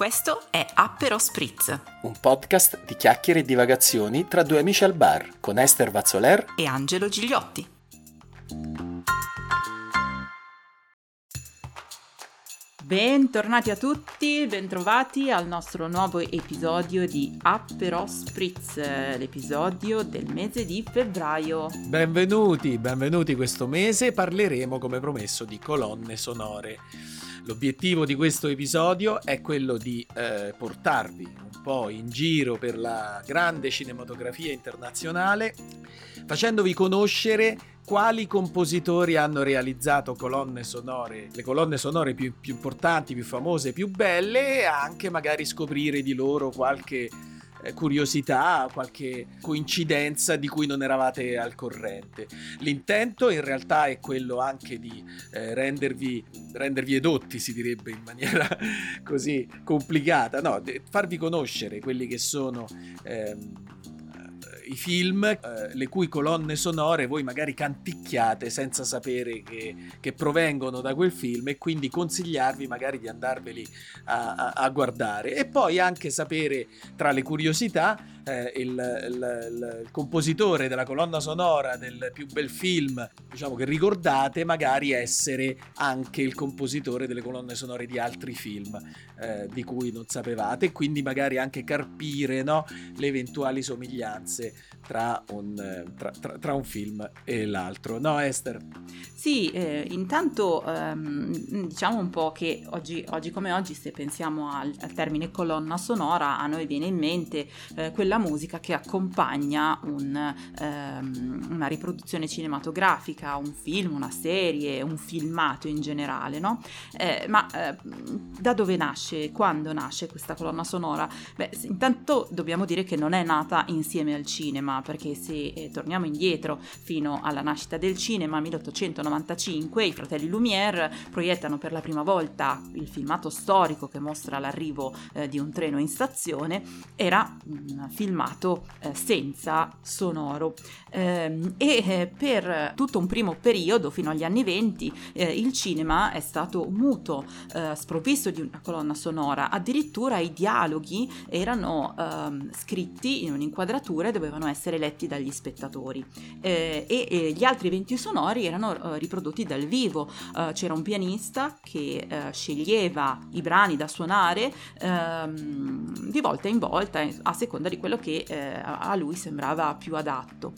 Questo è Appero Spritz, un podcast di chiacchiere e divagazioni tra due amici al bar, con Esther Vazzoler e Angelo Gigliotti. Bentornati a tutti, bentrovati al nostro nuovo episodio di Appero Spritz, l'episodio del mese di febbraio. Benvenuti, benvenuti questo mese, parleremo come promesso di colonne sonore. L'obiettivo di questo episodio è quello di eh, portarvi un po' in giro per la grande cinematografia internazionale, facendovi conoscere quali compositori hanno realizzato colonne sonore, le colonne sonore più, più importanti, più famose, più belle, e anche magari scoprire di loro qualche curiosità, qualche coincidenza di cui non eravate al corrente. L'intento in realtà è quello anche di eh, rendervi, rendervi edotti, si direbbe in maniera così complicata, no, farvi conoscere quelli che sono... Ehm, i film, eh, le cui colonne sonore voi magari canticchiate senza sapere che, che, provengono da quel film e quindi consigliarvi magari di andarveli a, a, a guardare. E poi anche sapere tra le curiosità eh, il, il, il, compositore della colonna sonora del più bel film, diciamo che ricordate, magari essere anche il compositore delle colonne sonore di altri film eh, di cui non sapevate, e quindi magari anche carpire no, le eventuali somiglianze tra un, tra, tra, tra un, film e l'altro. No, Esther? Sì, eh, intanto ehm, diciamo un po' che oggi, oggi, come oggi, se pensiamo al, al, termine colonna sonora, a noi viene in mente eh, quella musica che accompagna un, ehm, una riproduzione cinematografica, un film, una serie, un filmato in generale, no? Eh, ma eh, da dove nasce? Quando nasce questa colonna sonora? Beh, intanto dobbiamo dire che non è nata insieme al cinema, perché se eh, torniamo indietro fino alla nascita del cinema, 1895, i fratelli Lumière proiettano per la prima volta il filmato storico che mostra l'arrivo eh, di un treno in stazione, era un filmato eh, senza sonoro. Ehm, e eh, per tutto un primo periodo fino agli anni 20 eh, il cinema è stato muto, eh, sprovvisto di una colonna sonora, addirittura i dialoghi erano ehm, scritti in un'inquadratura e dovevano essere letti dagli spettatori. Eh, e, e, gli altri eventi sonori erano riprodotti dal vivo, c'era un pianista che sceglieva i brani da suonare ehm, di volta in volta a seconda di quello che eh, a lui sembrava più adatto.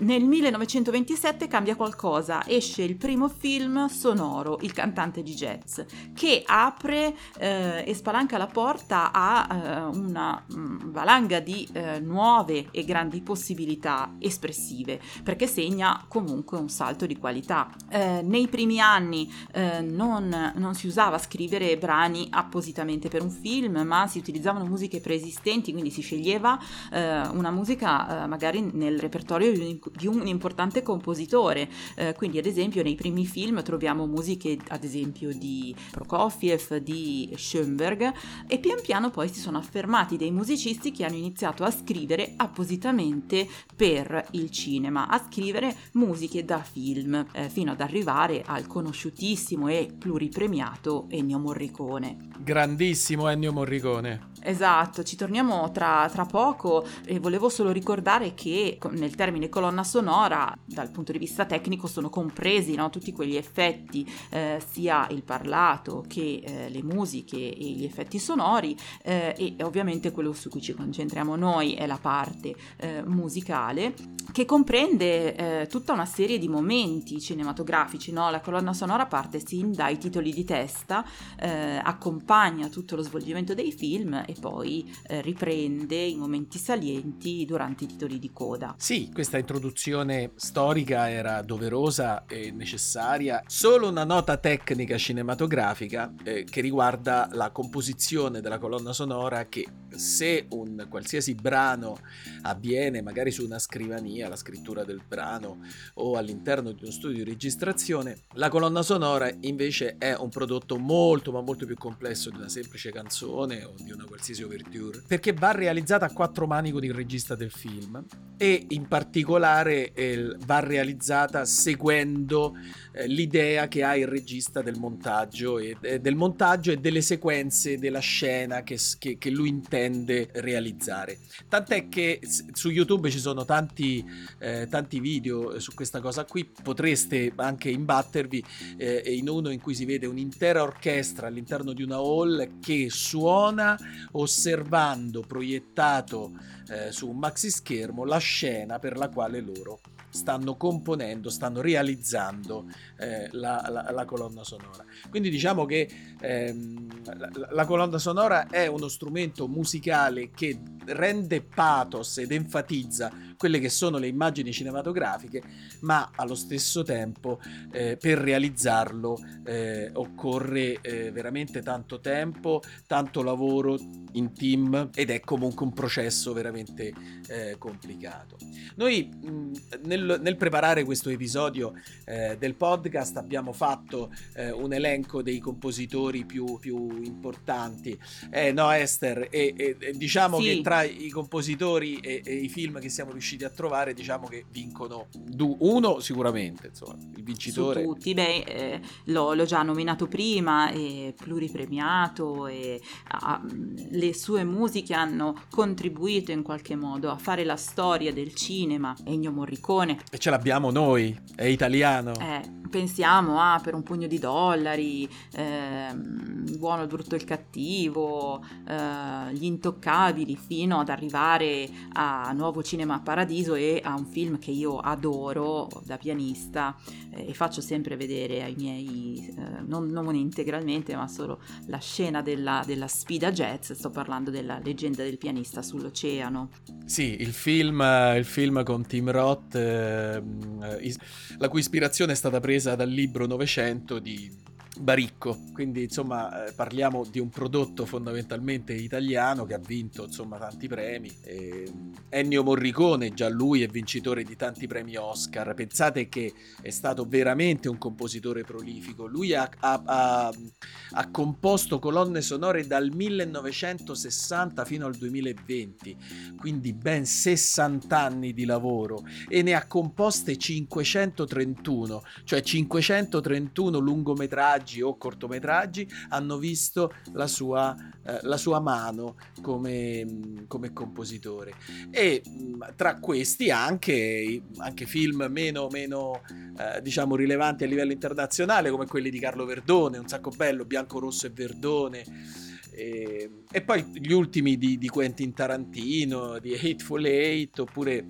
Nel 1927 cambia qualcosa, esce il primo film sonoro, Il cantante di jazz, che apre eh, e spalanca la porta a eh, una mm, valanga di eh, nuove e grandi possibilità espressive, perché segna comunque un salto di qualità. Eh, nei primi anni eh, non, non, si usava scrivere brani appositamente per un film, ma si utilizzavano musiche preesistenti, quindi si sceglieva eh, una musica magari nel repertorio di un di un importante compositore. Eh, quindi, ad esempio, nei primi film troviamo musiche, ad esempio, di Prokofiev, di Schoenberg, e pian piano poi si sono affermati dei musicisti che hanno iniziato a scrivere appositamente per il cinema, a scrivere musiche da film, eh, fino ad arrivare al conosciutissimo e pluripremiato Ennio Morricone. Grandissimo Ennio Morricone. Esatto, ci torniamo tra, tra, poco e volevo solo ricordare che nel termine colonna sonora, dal punto di vista tecnico, sono compresi no, tutti quegli effetti, eh, sia il parlato che eh, le musiche e gli effetti sonori eh, e ovviamente quello su cui ci concentriamo noi è la parte eh, musicale che comprende eh, tutta una serie di momenti cinematografici. No? La colonna sonora parte sin dai titoli di testa, eh, accompagna tutto lo svolgimento dei film e poi eh, riprende i momenti salienti durante i titoli di coda. Sì, questa introduzione storica era doverosa e necessaria. Solo una nota tecnica cinematografica eh, che riguarda la composizione della colonna sonora che se un qualsiasi brano avviene magari su una scrivania alla scrittura del brano o all'interno di uno studio di registrazione, la colonna sonora invece è un prodotto molto ma molto più complesso di una semplice canzone o di una qualsiasi overture, perché va realizzata a quattro mani con il regista del film e in particolare eh, va realizzata seguendo eh, l'idea che ha il regista del montaggio e, eh, del montaggio e delle sequenze della scena che, che, che, lui intende realizzare. Tant'è che su YouTube ci sono tanti, eh, tanti video su questa cosa qui, potreste anche imbattervi eh, in uno in cui si vede un'intera orchestra all'interno di una hall che suona osservando proiettato eh, su un maxi schermo la scena per la quale loro stanno componendo, stanno realizzando eh, la, la, la, colonna sonora. Quindi diciamo che ehm, la, la, colonna sonora è uno strumento musicale che rende pathos ed enfatizza quelle che sono le immagini cinematografiche, ma allo stesso tempo eh, per realizzarlo eh, occorre eh, veramente tanto tempo, tanto lavoro in team ed è comunque un processo veramente eh, complicato. Noi mh, nel, nel, preparare questo episodio eh, del podcast abbiamo fatto eh, un elenco dei compositori più, più importanti. no, Esther, e, e, e diciamo sì. che tra i compositori e, e i film che siamo riusciti riusciti a trovare, diciamo che vincono du- uno sicuramente, insomma, il vincitore. Su tutti, beh, eh, l'ho, l'ho, già nominato prima, è pluripremiato e ah, le sue musiche hanno contribuito in qualche modo a fare la storia del cinema. Ennio Morricone. E ce l'abbiamo noi, è italiano. Eh, pensiamo a Per un pugno di dollari, eh, Buono, il brutto e il cattivo, eh, Gli intoccabili, fino ad arrivare a Nuovo Cinema Paradiso e a un film che io adoro da pianista eh, e faccio sempre vedere ai miei, eh, non, non, integralmente, ma solo la scena della, della sfida jazz, sto parlando della leggenda del pianista sull'oceano. Sì, il film, il film con Tim Roth, eh, la cui ispirazione è stata presa presa dal libro 900 di Baricco, quindi insomma eh, parliamo di un prodotto fondamentalmente italiano che ha vinto insomma tanti premi. E Ennio Morricone, già lui è vincitore di tanti premi Oscar, pensate che è stato veramente un compositore prolifico, lui ha, ha, ha, ha composto colonne sonore dal 1960 fino al 2020, quindi ben 60 anni di lavoro e ne ha composte 531, cioè 531 lungometraggi lungometraggi o cortometraggi hanno visto la sua, eh, la sua mano come, come, compositore. E mm, tra questi anche, anche film meno, meno eh, diciamo rilevanti a livello internazionale come quelli di Carlo Verdone, un sacco bello, Bianco, Rosso e Verdone e, e poi gli ultimi di, di Quentin Tarantino, di Hateful Eight oppure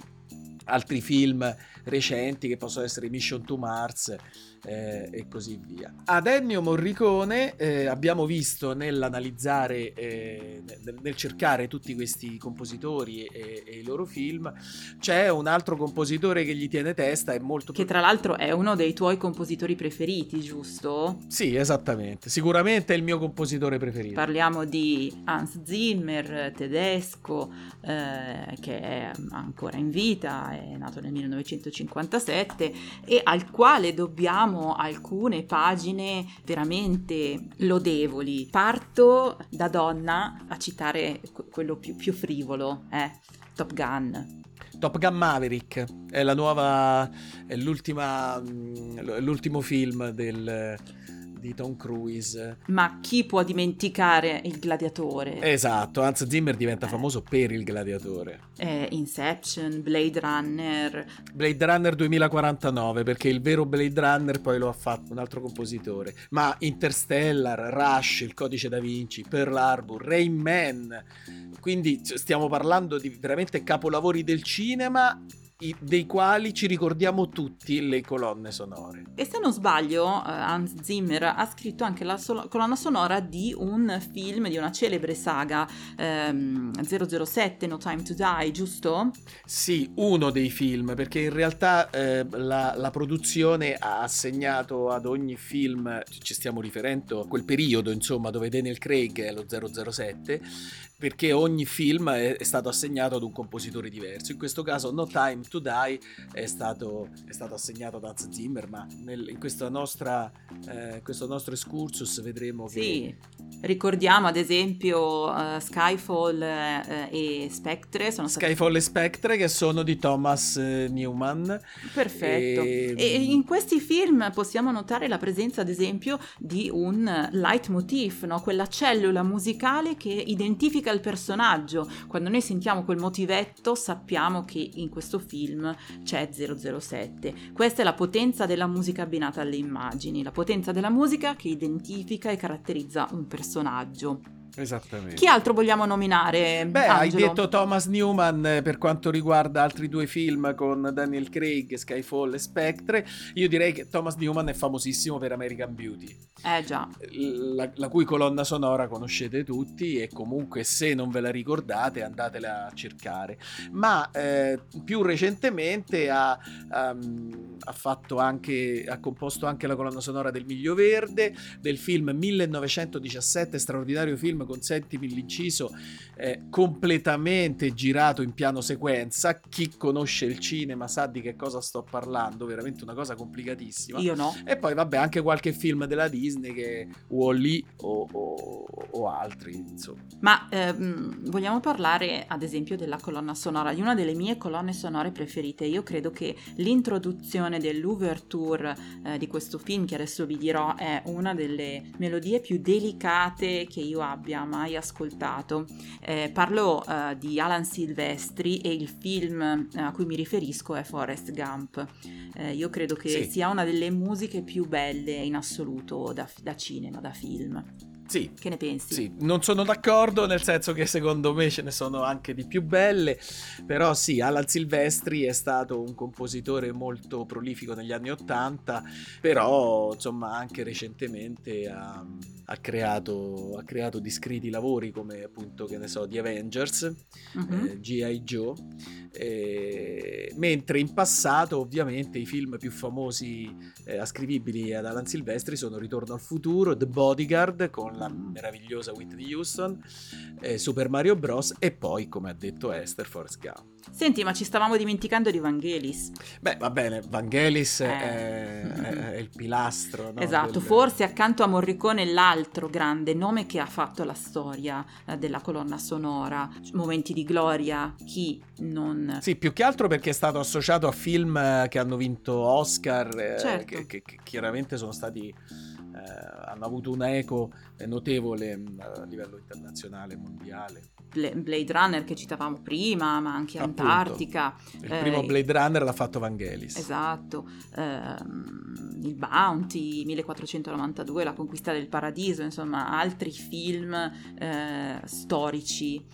altri film recenti che possono essere Mission to Mars eh, e così via. Ad Ennio Morricone eh, abbiamo visto nell'analizzare, eh, nel, nel, cercare tutti questi compositori e, e, i loro film, c'è un altro compositore che gli tiene testa e molto... Che tra l'altro è uno dei tuoi compositori preferiti, giusto? Sì, esattamente, sicuramente è il mio compositore preferito. Parliamo di Hans Zimmer, tedesco, eh, che è ancora in vita, è nato nel 1957 e al quale dobbiamo alcune pagine veramente lodevoli. Parto da donna a citare quello più, più frivolo, eh? Top Gun. Top Gun Maverick è la nuova, è l'ultima, mm, l'ultimo film del, di Tom Cruise. Ma chi può dimenticare il gladiatore? Esatto, Hans Zimmer diventa eh. famoso per il gladiatore. Eh, Inception, Blade Runner. Blade Runner 2049, perché il vero Blade Runner poi lo ha fatto un altro compositore. Ma Interstellar, Rush, Il codice da Vinci, Pearl Harbor, Rain Man. Quindi stiamo parlando di veramente capolavori del cinema dei quali ci ricordiamo tutti le colonne sonore. E se non sbaglio, eh, Hans Zimmer ha scritto anche la so- colonna sonora di un film, di una celebre saga ehm, 007, No Time to Die, giusto? Sì, uno dei film, perché in realtà eh, la, la, produzione ha assegnato ad ogni film, ci stiamo riferendo a quel periodo, insomma, dove Daniel Craig è lo 007, perché ogni film è, è, stato assegnato ad un compositore diverso. In questo caso No Time to Die è stato, è stato assegnato da Hans Zimmer, ma nel, in questa nostra, eh, questo nostro excursus vedremo che... Sì, ricordiamo ad esempio uh, Skyfall uh, e Spectre. Sono stati... Skyfall e Spectre che sono di Thomas uh, Newman. Perfetto. E... e in questi film possiamo notare la presenza ad esempio di un leitmotiv, no? quella cellula musicale che identifica identifica il personaggio. Quando noi sentiamo quel motivetto sappiamo che in questo film c'è 007. Questa è la potenza della musica abbinata alle immagini, la potenza della musica che identifica e caratterizza un personaggio. Esattamente. Chi altro vogliamo nominare? Beh, Angelo? hai detto Thomas Newman eh, per quanto riguarda altri due film con Daniel Craig, Skyfall e Spectre. Io direi che Thomas Newman è famosissimo per American Beauty. Eh già. La, la cui colonna sonora conoscete tutti e comunque se non ve la ricordate andatela a cercare. Ma eh, più recentemente ha, um, ha, fatto anche, ha composto anche la colonna sonora del Miglio Verde, del film 1917, straordinario film consentimi l'inciso, eh, completamente girato in piano sequenza. Chi conosce il cinema sa di che cosa sto parlando, veramente una cosa complicatissima. Io no. E poi vabbè anche qualche film della Disney che Wall-E o, o, o altri, insomma. Ma ehm, vogliamo parlare ad esempio della colonna sonora, di una delle mie colonne sonore preferite. Io credo che l'introduzione dell'ouverture eh, di questo film, che adesso vi dirò, è una delle melodie più delicate che io abbia mai ascoltato. Eh, parlo uh, di Alan Silvestri e il film eh, a cui mi riferisco è Forrest Gump. Eh, io credo che sì. sia una delle musiche più belle in assoluto da, da cinema, da film. Sì. Che ne pensi? Sì, non sono d'accordo, nel senso che secondo me ce ne sono anche di più belle, però sì, Alan Silvestri è stato un compositore molto prolifico negli anni Ottanta, però insomma anche recentemente ha, ha, creato, ha creato discreti lavori come appunto, che ne so, The Avengers, uh-huh. eh, G.I. Joe, eh, mentre in passato ovviamente i film più famosi eh, ascrivibili ad Alan Silvestri sono Ritorno al futuro, The Bodyguard con la meravigliosa Whitney Houston, eh, Super Mario Bros. e poi, come ha detto Esther, Forrest Gump. Senti, ma ci stavamo dimenticando di Vangelis. Beh, va bene, Vangelis eh. è, è, il pilastro. No? Esatto, Del... forse accanto a Morricone l'altro grande nome che ha fatto la storia eh, della colonna sonora, Momenti di gloria, chi non... Sì, più che altro perché è stato associato a film eh, che hanno vinto Oscar, eh, certo. che, che, che chiaramente sono stati eh, hanno avuto un eco notevole mm, a livello internazionale, mondiale. Blade Runner che citavamo prima, ma anche Appunto, Antartica. Il eh, primo Blade Runner l'ha fatto Vangelis. Esatto, eh, il Bounty, 1492, La conquista del paradiso, insomma altri film eh, storici.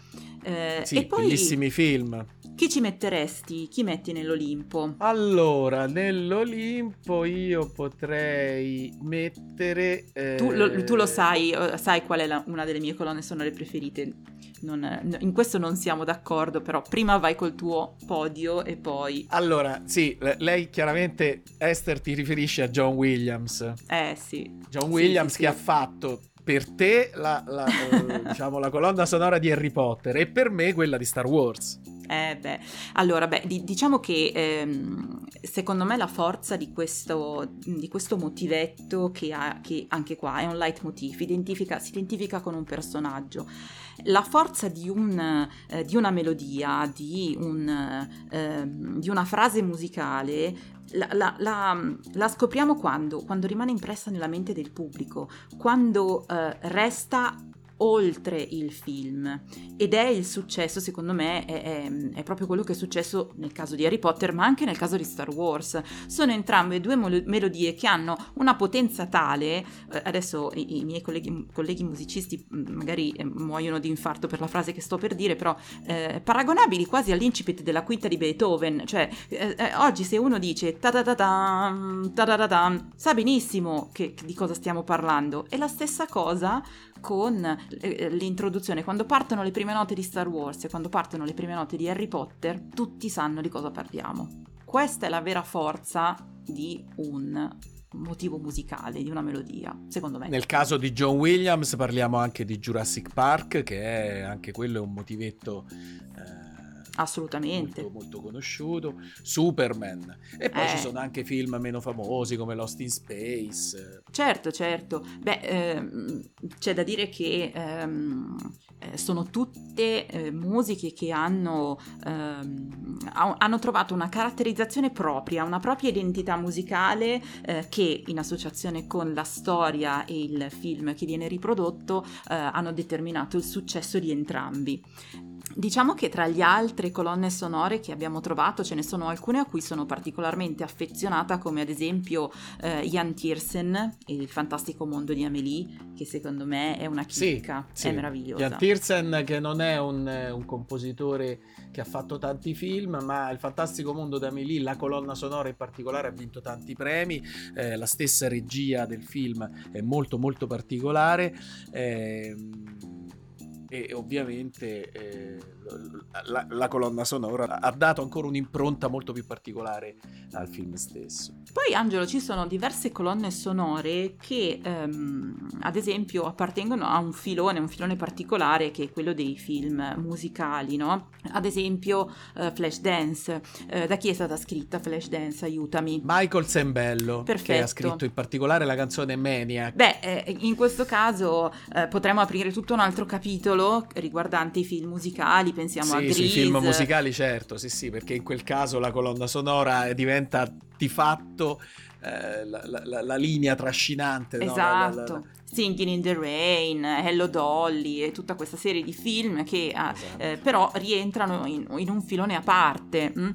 Eh, sì, e poi, bellissimi film. Chi ci metteresti? Chi metti nell'Olimpo? Allora, nell'Olimpo io potrei mettere... Eh... Tu, lo, tu, lo, sai, eh, sai qual è la, una delle mie colonne sonore preferite. Non, in questo non siamo d'accordo, però prima vai col tuo podio e poi... Allora, sì, lei chiaramente, Esther, ti riferisce a John Williams. Eh sì. John Williams sì, sì, che sì. ha fatto per te la, la, eh, diciamo, la colonna sonora di Harry Potter e per me quella di Star Wars. Eh beh, allora, beh, di, diciamo che ehm, secondo me la forza di questo, di questo motivetto che, ha, che anche qua è un leitmotiv, identifica, si identifica con un personaggio. La forza di, un, eh, di una melodia, di, un, eh, di, una frase musicale la, la, la, la scopriamo quando? Quando rimane impressa nella mente del pubblico, quando eh, resta oltre il film. Ed è il successo secondo me è, è, è, proprio quello che è successo nel caso di Harry Potter ma anche nel caso di Star Wars. Sono entrambe due melodie che hanno una potenza tale eh, adesso i, i miei colleghi, colleghi, musicisti mm, magari eh, muoiono di infarto per la frase che sto per dire però eh, paragonabili quasi all'incipit della quinta di Beethoven. Cioè eh, eh, oggi se uno dice ta ta ta ta sa benissimo che, di cosa stiamo parlando. È la stessa cosa con l'introduzione, quando partono le prime note di Star Wars e quando partono le prime note di Harry Potter, tutti sanno di cosa parliamo. Questa è la vera forza di un motivo musicale, di una melodia, secondo me. Nel caso di John Williams parliamo anche di Jurassic Park, che è anche quello è un motivetto eh, Assolutamente. Molto, molto, conosciuto. Superman. E poi eh. ci sono anche film meno famosi come Lost in Space. Certo, certo. Beh, ehm, c'è da dire che ehm, eh, sono tutte eh, musiche che hanno, ehm, hanno, trovato una caratterizzazione propria, una propria identità musicale eh, che in associazione con la storia e il film che viene riprodotto eh, hanno determinato il successo di entrambi. Diciamo che tra le altre colonne sonore che abbiamo trovato ce ne sono alcune a cui sono particolarmente affezionata, come ad esempio eh, Jan Tiersen e Il fantastico mondo di Amélie, che secondo me è una chicca, sì, è sì. meravigliosa. Jan Tiersen che non è un, un, compositore che ha fatto tanti film, ma Il fantastico mondo di Amélie, la colonna sonora in particolare, ha vinto tanti premi, eh, la stessa regia del film è molto molto particolare. Eh, e ovviamente eh, la, la, colonna sonora ha dato ancora un'impronta molto più particolare al film stesso. Poi Angelo ci sono diverse colonne sonore che ehm, ad esempio appartengono a un filone, un filone particolare che è quello dei film musicali, no? Ad esempio uh, Flashdance, uh, da chi è stata scritta Flashdance? Aiutami. Michael Sembello, Perfetto. che ha scritto in particolare la canzone Maniac. Beh, eh, in questo caso eh, potremmo aprire tutto un altro capitolo riguardante i film musicali, pensiamo sì, a Grease. Sui film musicali certo, sì sì, perché in quel caso la colonna sonora diventa di fatto eh, la, la, la, linea trascinante. Esatto. No? Singing in the Rain, Hello Dolly e tutta questa serie di film che esatto. eh, però rientrano in, in, un filone a parte. Mm?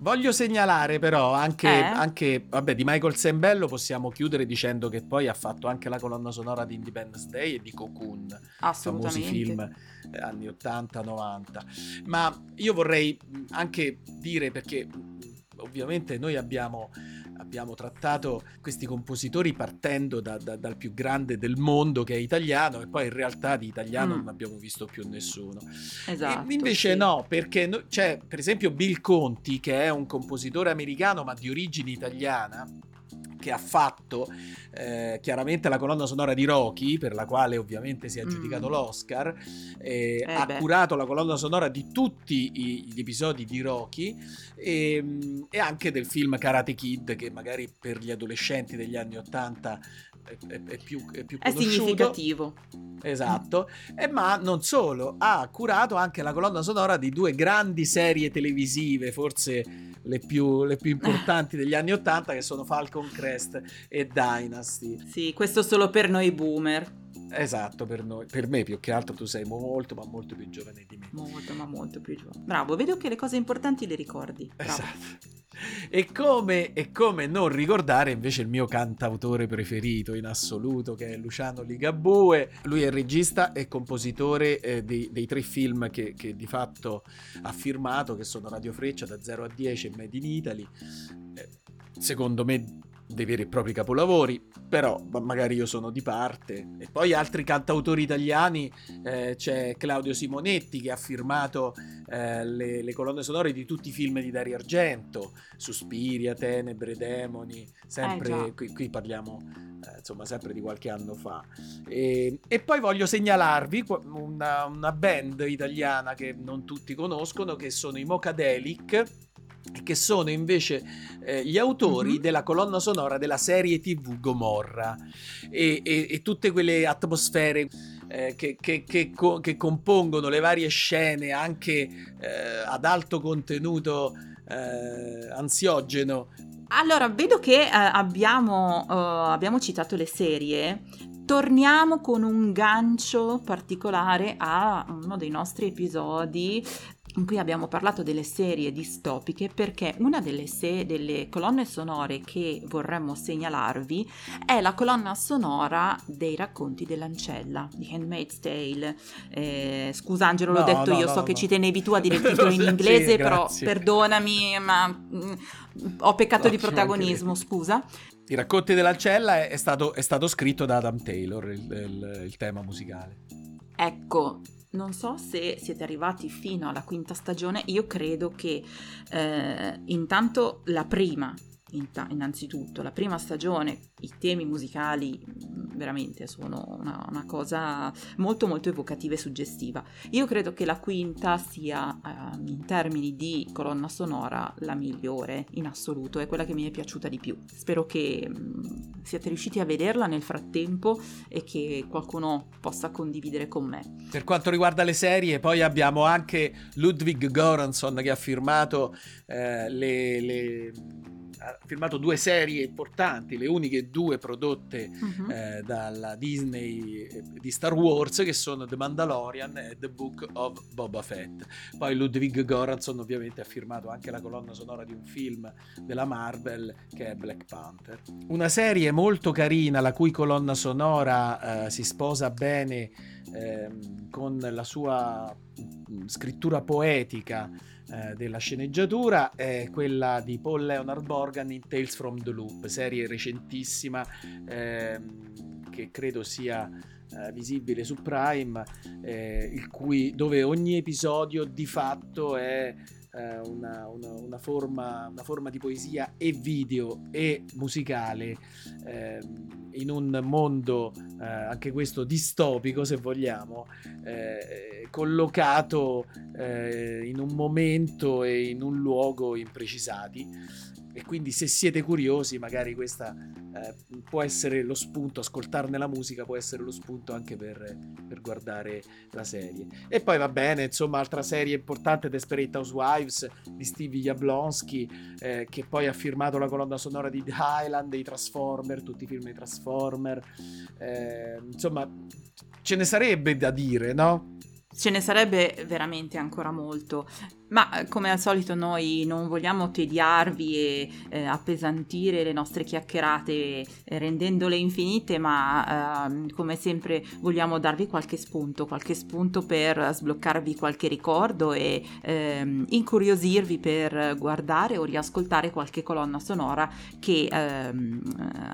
Voglio segnalare però anche, eh? anche, vabbè, di Michael Sembello possiamo chiudere dicendo che poi ha fatto anche la colonna sonora di Independence Day e di Cocoon, famosi film eh, anni 80-90. Ma io vorrei anche dire perché ovviamente noi abbiamo abbiamo trattato questi compositori partendo da, da, dal più grande del mondo che è italiano e poi in realtà di italiano mm. non abbiamo visto più nessuno. Esatto, e invece sì. no, perché no, c'è per esempio Bill Conti che è un compositore americano ma di origine italiana che ha fatto eh, chiaramente la colonna sonora di Rocky, per la quale ovviamente si è aggiudicato mm. l'Oscar, eh, ha beh. curato la colonna sonora di tutti gli episodi di Rocky e, ehm, e, anche del film Karate Kid, che magari per gli adolescenti degli anni Ottanta è, è, è, più, è più È significativo. Esatto, e, ma non solo, ha curato anche la colonna sonora di due grandi serie televisive, forse le più, le più importanti degli anni Ottanta, che sono Falcon Crest e Dynasty. Sì, questo solo per noi boomer. Esatto, per noi, per me più che altro tu sei molto, ma molto più giovane di me. Molto, ma molto più giovane. Bravo, vedo che le cose importanti le ricordi. Bravo. Esatto. E come, e come, non ricordare invece il mio cantautore preferito in assoluto che è Luciano Ligabue. Lui è regista e compositore eh, dei, dei, tre film che, che, di fatto ha firmato, che sono Radio Freccia da 0 a 10 e Made in Italy. Eh, secondo me dei veri e propri capolavori, però magari io sono di parte. E poi altri cantautori italiani, eh, c'è Claudio Simonetti che ha firmato eh, le, le, colonne sonore di tutti i film di Dario Argento, Suspiria, Tenebre, Demoni, sempre, eh, qui, qui, parliamo eh, insomma sempre di qualche anno fa. E, e poi voglio segnalarvi una, una band italiana che non tutti conoscono, che sono i Mocadelic che sono invece eh, gli autori mm-hmm. della colonna sonora della serie tv Gomorra e, e, e tutte quelle atmosfere eh, che, che, che, co- che, compongono le varie scene anche eh, ad alto contenuto eh, ansiogeno. Allora, vedo che eh, abbiamo, uh, abbiamo citato le serie, torniamo con un gancio particolare a uno dei nostri episodi in cui abbiamo parlato delle serie distopiche perché una delle, se- delle, colonne sonore che vorremmo segnalarvi è la colonna sonora dei racconti dell'ancella di Handmaid's Tale. Eh, scusa Angelo, l'ho no, detto no, io, no, so che ci tenevi tu a dire il titolo in inglese, sì, però perdonami, ma mh, ho peccato di protagonismo, scusa. I racconti dell'ancella è stato, è stato scritto da Adam Taylor, il, il, il tema musicale. Ecco, non so se siete arrivati fino alla quinta stagione, io credo che eh, intanto la prima innanzitutto la prima stagione, i temi musicali veramente sono una, una, cosa molto molto evocativa e suggestiva. Io credo che la quinta sia uh, in termini di colonna sonora la migliore in assoluto, è quella che mi è piaciuta di più. Spero che um, siate riusciti a vederla nel frattempo e che qualcuno possa condividere con me. Per quanto riguarda le serie, poi abbiamo anche Ludwig Göransson che ha firmato eh, le, le ha firmato due serie importanti, le uniche due prodotte uh-huh. eh, dalla Disney eh, di Star Wars, che sono The Mandalorian e The Book of Boba Fett. Poi Ludwig Göransson ovviamente ha firmato anche la colonna sonora di un film della Marvel che è Black Panther. Una serie molto carina, la cui colonna sonora eh, si sposa bene eh, con la sua mm, scrittura poetica eh, della sceneggiatura è quella di Paul Leonard Morgan in Tales from the Loop, serie recentissima ehm, che credo sia eh, visibile su Prime, eh, cui, dove ogni episodio di fatto è eh, una, una, una, forma, una, forma, di poesia e video e musicale eh, in un mondo eh, anche questo distopico se vogliamo eh, collocato eh, in un momento e in un luogo imprecisati e quindi se siete curiosi magari questa eh, può essere lo spunto, ascoltarne la musica può essere lo spunto anche per, per, guardare la serie. E poi va bene, insomma, altra serie importante, Desperate Housewives di Stevie Jablonsky, eh, che poi ha firmato la colonna sonora di The Highland, dei Transformer, tutti i film dei Transformer. Eh, insomma, ce ne sarebbe da dire, no? Ce ne sarebbe veramente ancora molto. Ma eh, come al solito noi non vogliamo tediarvi e eh, appesantire le nostre chiacchierate eh, rendendole infinite, ma eh, come sempre vogliamo darvi qualche spunto, qualche spunto per sbloccarvi qualche ricordo e ehm, incuriosirvi per guardare o riascoltare qualche colonna sonora che ehm,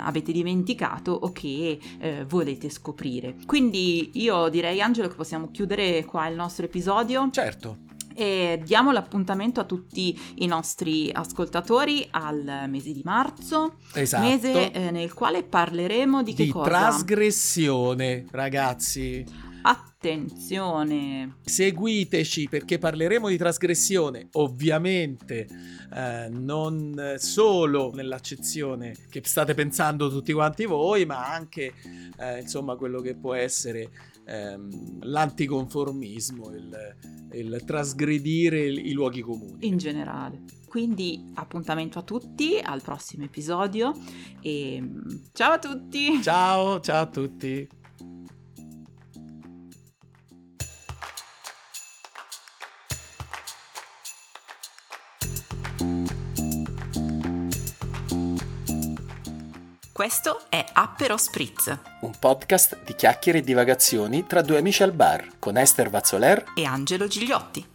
avete dimenticato o che eh, volete scoprire. Quindi io direi Angelo che possiamo chiudere qua il nostro episodio. Certo e diamo l'appuntamento a tutti i nostri ascoltatori al mese di marzo, esatto. mese eh, nel quale parleremo di, di che cosa? trasgressione, ragazzi. Attenzione! Seguiteci perché parleremo di trasgressione, ovviamente eh, non solo nell'accezione che state pensando tutti quanti voi, ma anche eh, insomma quello che può essere ehm, l'anticonformismo, il, il trasgredire i luoghi comuni. In generale. Quindi appuntamento a tutti al prossimo episodio e ciao a tutti! Ciao, ciao a tutti! Questo è Appero Spritz, un podcast di chiacchiere e divagazioni tra due amici al bar con Esther Vazzoler e Angelo Gigliotti.